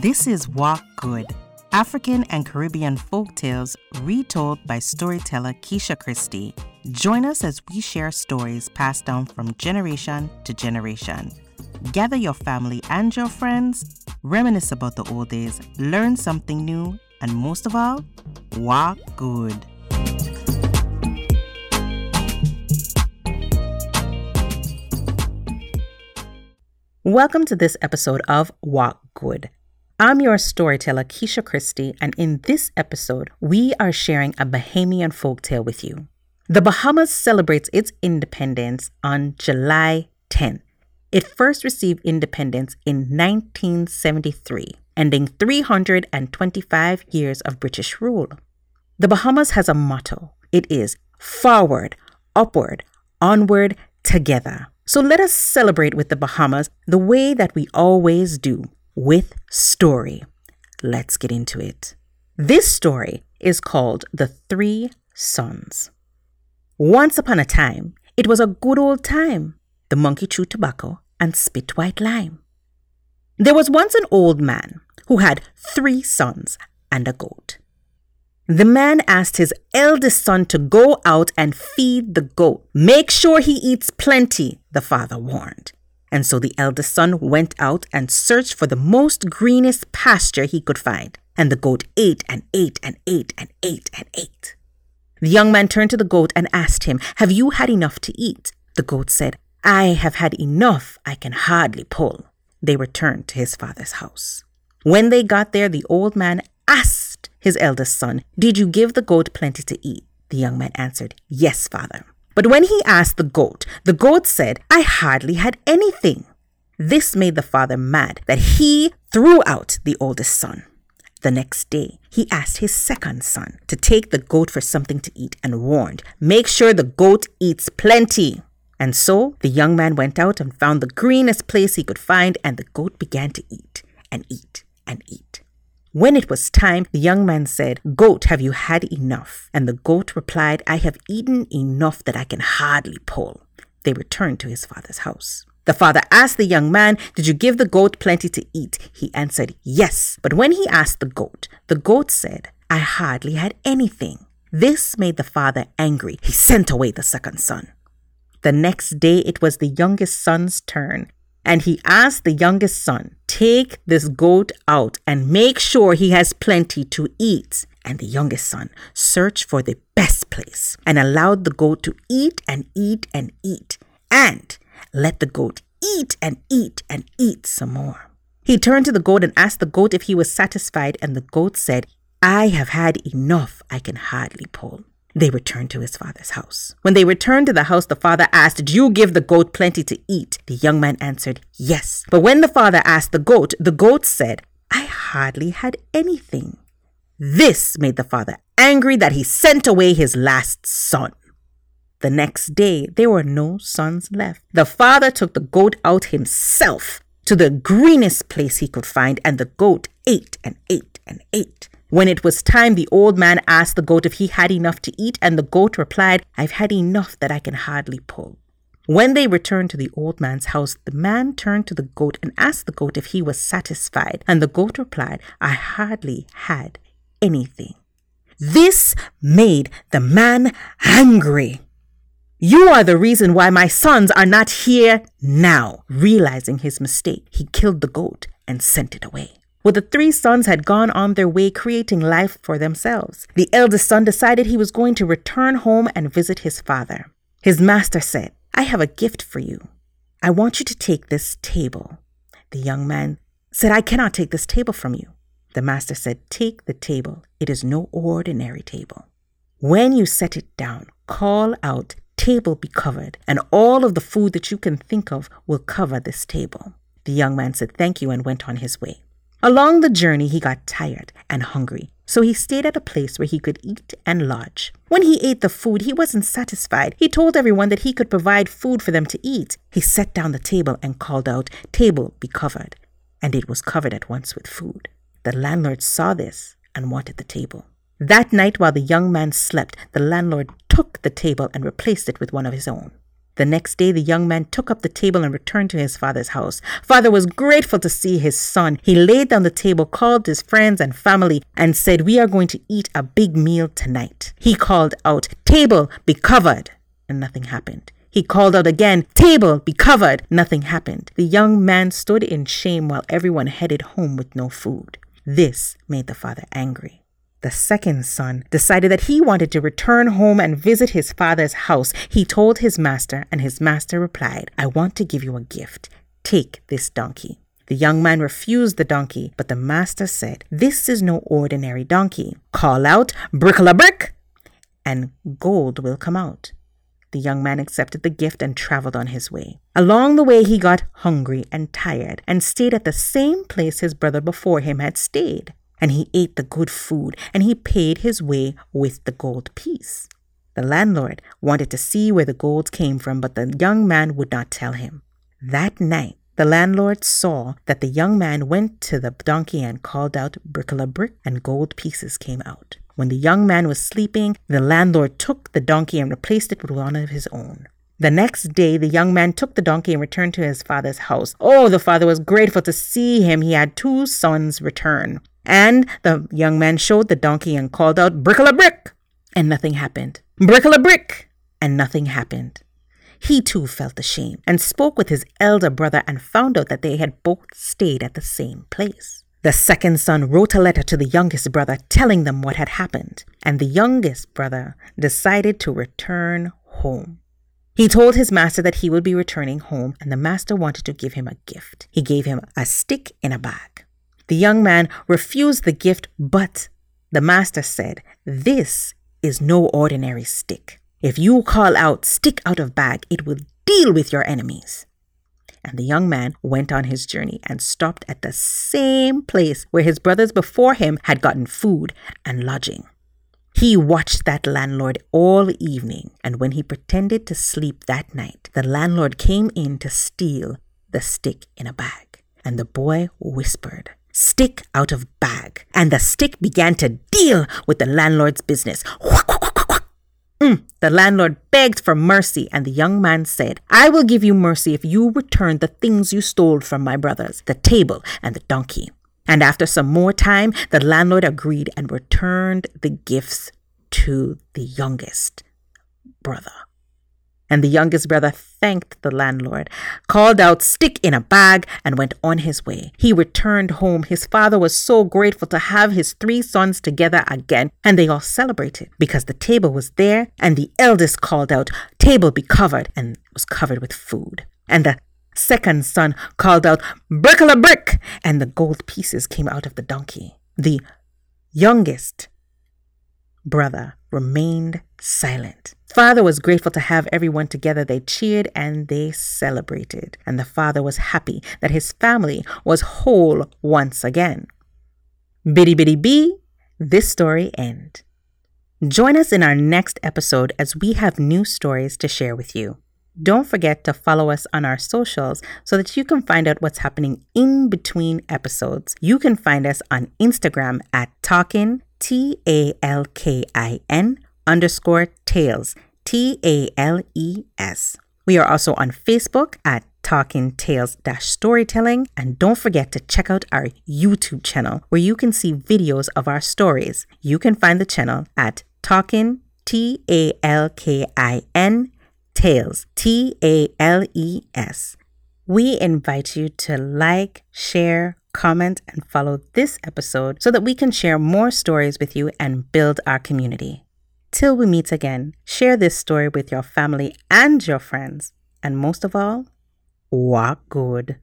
This is Walk Good, African and Caribbean folk tales retold by storyteller Keisha Christie. Join us as we share stories passed down from generation to generation. Gather your family and your friends, reminisce about the old days, learn something new, and most of all, walk good. Welcome to this episode of Walk Good. I'm your storyteller, Keisha Christie, and in this episode, we are sharing a Bahamian folktale with you. The Bahamas celebrates its independence on July 10th. It first received independence in 1973, ending 325 years of British rule. The Bahamas has a motto it is forward, upward, onward, together. So let us celebrate with the Bahamas the way that we always do with story. Let's get into it. This story is called The Three Sons. Once upon a time, it was a good old time. The monkey chewed tobacco and spit white lime. There was once an old man who had three sons and a goat. The man asked his eldest son to go out and feed the goat. Make sure he eats plenty, the father warned. And so the eldest son went out and searched for the most greenest pasture he could find. And the goat ate and ate and ate and ate and ate. The young man turned to the goat and asked him, Have you had enough to eat? The goat said, I have had enough I can hardly pull. They returned to his father's house. When they got there, the old man asked his eldest son, Did you give the goat plenty to eat? The young man answered, Yes, father. But when he asked the goat, the goat said, I hardly had anything. This made the father mad that he threw out the oldest son. The next day, he asked his second son to take the goat for something to eat and warned, Make sure the goat eats plenty. And so the young man went out and found the greenest place he could find, and the goat began to eat and eat and eat. When it was time, the young man said, Goat, have you had enough? And the goat replied, I have eaten enough that I can hardly pull. They returned to his father's house. The father asked the young man, Did you give the goat plenty to eat? He answered, Yes. But when he asked the goat, the goat said, I hardly had anything. This made the father angry. He sent away the second son. The next day it was the youngest son's turn. And he asked the youngest son, Take this goat out and make sure he has plenty to eat. And the youngest son searched for the best place and allowed the goat to eat and eat and eat, and let the goat eat and eat and eat some more. He turned to the goat and asked the goat if he was satisfied, and the goat said, I have had enough I can hardly pull. They returned to his father's house. When they returned to the house, the father asked, Did you give the goat plenty to eat? The young man answered, Yes. But when the father asked the goat, the goat said, I hardly had anything. This made the father angry that he sent away his last son. The next day, there were no sons left. The father took the goat out himself to the greenest place he could find, and the goat ate and ate and ate. When it was time, the old man asked the goat if he had enough to eat, and the goat replied, I've had enough that I can hardly pull. When they returned to the old man's house, the man turned to the goat and asked the goat if he was satisfied, and the goat replied, I hardly had anything. This made the man angry. You are the reason why my sons are not here now. Realizing his mistake, he killed the goat and sent it away. Well, the three sons had gone on their way creating life for themselves. The eldest son decided he was going to return home and visit his father. His master said, I have a gift for you. I want you to take this table. The young man said, I cannot take this table from you. The master said, Take the table. It is no ordinary table. When you set it down, call out, Table be covered, and all of the food that you can think of will cover this table. The young man said, Thank you, and went on his way. Along the journey, he got tired and hungry, so he stayed at a place where he could eat and lodge. When he ate the food, he wasn't satisfied. He told everyone that he could provide food for them to eat. He set down the table and called out, Table, be covered. And it was covered at once with food. The landlord saw this and wanted the table. That night, while the young man slept, the landlord took the table and replaced it with one of his own. The next day, the young man took up the table and returned to his father's house. Father was grateful to see his son. He laid down the table, called his friends and family, and said, We are going to eat a big meal tonight. He called out, Table, be covered. And nothing happened. He called out again, Table, be covered. Nothing happened. The young man stood in shame while everyone headed home with no food. This made the father angry. The second son decided that he wanted to return home and visit his father's house. He told his master, and his master replied, I want to give you a gift. Take this donkey. The young man refused the donkey, but the master said, This is no ordinary donkey. Call out, Brickle a brick, and gold will come out. The young man accepted the gift and traveled on his way. Along the way, he got hungry and tired and stayed at the same place his brother before him had stayed and he ate the good food, and he paid his way with the gold piece. The landlord wanted to see where the gold came from, but the young man would not tell him. That night, the landlord saw that the young man went to the donkey and called out brickle a brick, and gold pieces came out. When the young man was sleeping, the landlord took the donkey and replaced it with one of his own. The next day, the young man took the donkey and returned to his father's house. Oh, the father was grateful to see him. He had two sons return. And the young man showed the donkey and called out, Brickle a brick! And nothing happened. Brickle a brick! And nothing happened. He too felt ashamed and spoke with his elder brother and found out that they had both stayed at the same place. The second son wrote a letter to the youngest brother telling them what had happened, and the youngest brother decided to return home. He told his master that he would be returning home, and the master wanted to give him a gift. He gave him a stick in a bag. The young man refused the gift, but the master said, This is no ordinary stick. If you call out, stick out of bag, it will deal with your enemies. And the young man went on his journey and stopped at the same place where his brothers before him had gotten food and lodging. He watched that landlord all evening, and when he pretended to sleep that night, the landlord came in to steal the stick in a bag. And the boy whispered, stick out of bag, and the stick began to deal with the landlord's business. Mm, the landlord begged for mercy, and the young man said, I will give you mercy if you return the things you stole from my brothers, the table and the donkey. And after some more time, the landlord agreed and returned the gifts to the youngest brother. And the youngest brother thanked the landlord, called out, Stick in a bag, and went on his way. He returned home. His father was so grateful to have his three sons together again, and they all celebrated because the table was there, and the eldest called out, Table be covered, and was covered with food. And the second son called out, Brickle a brick, and the gold pieces came out of the donkey. The youngest brother remained silent. Father was grateful to have everyone together. They cheered and they celebrated. And the father was happy that his family was whole once again. Biddy biddy bee, this story end. Join us in our next episode as we have new stories to share with you. Don't forget to follow us on our socials so that you can find out what's happening in between episodes. You can find us on Instagram at Talkin, T A L K I N underscore tales, T A L E S. We are also on Facebook at Talking Tales Storytelling, And don't forget to check out our YouTube channel where you can see videos of our stories. You can find the channel at Talking T A L K I N Tales T A L E S. We invite you to like, share, comment, and follow this episode so that we can share more stories with you and build our community. Till we meet again, share this story with your family and your friends. And most of all, walk good.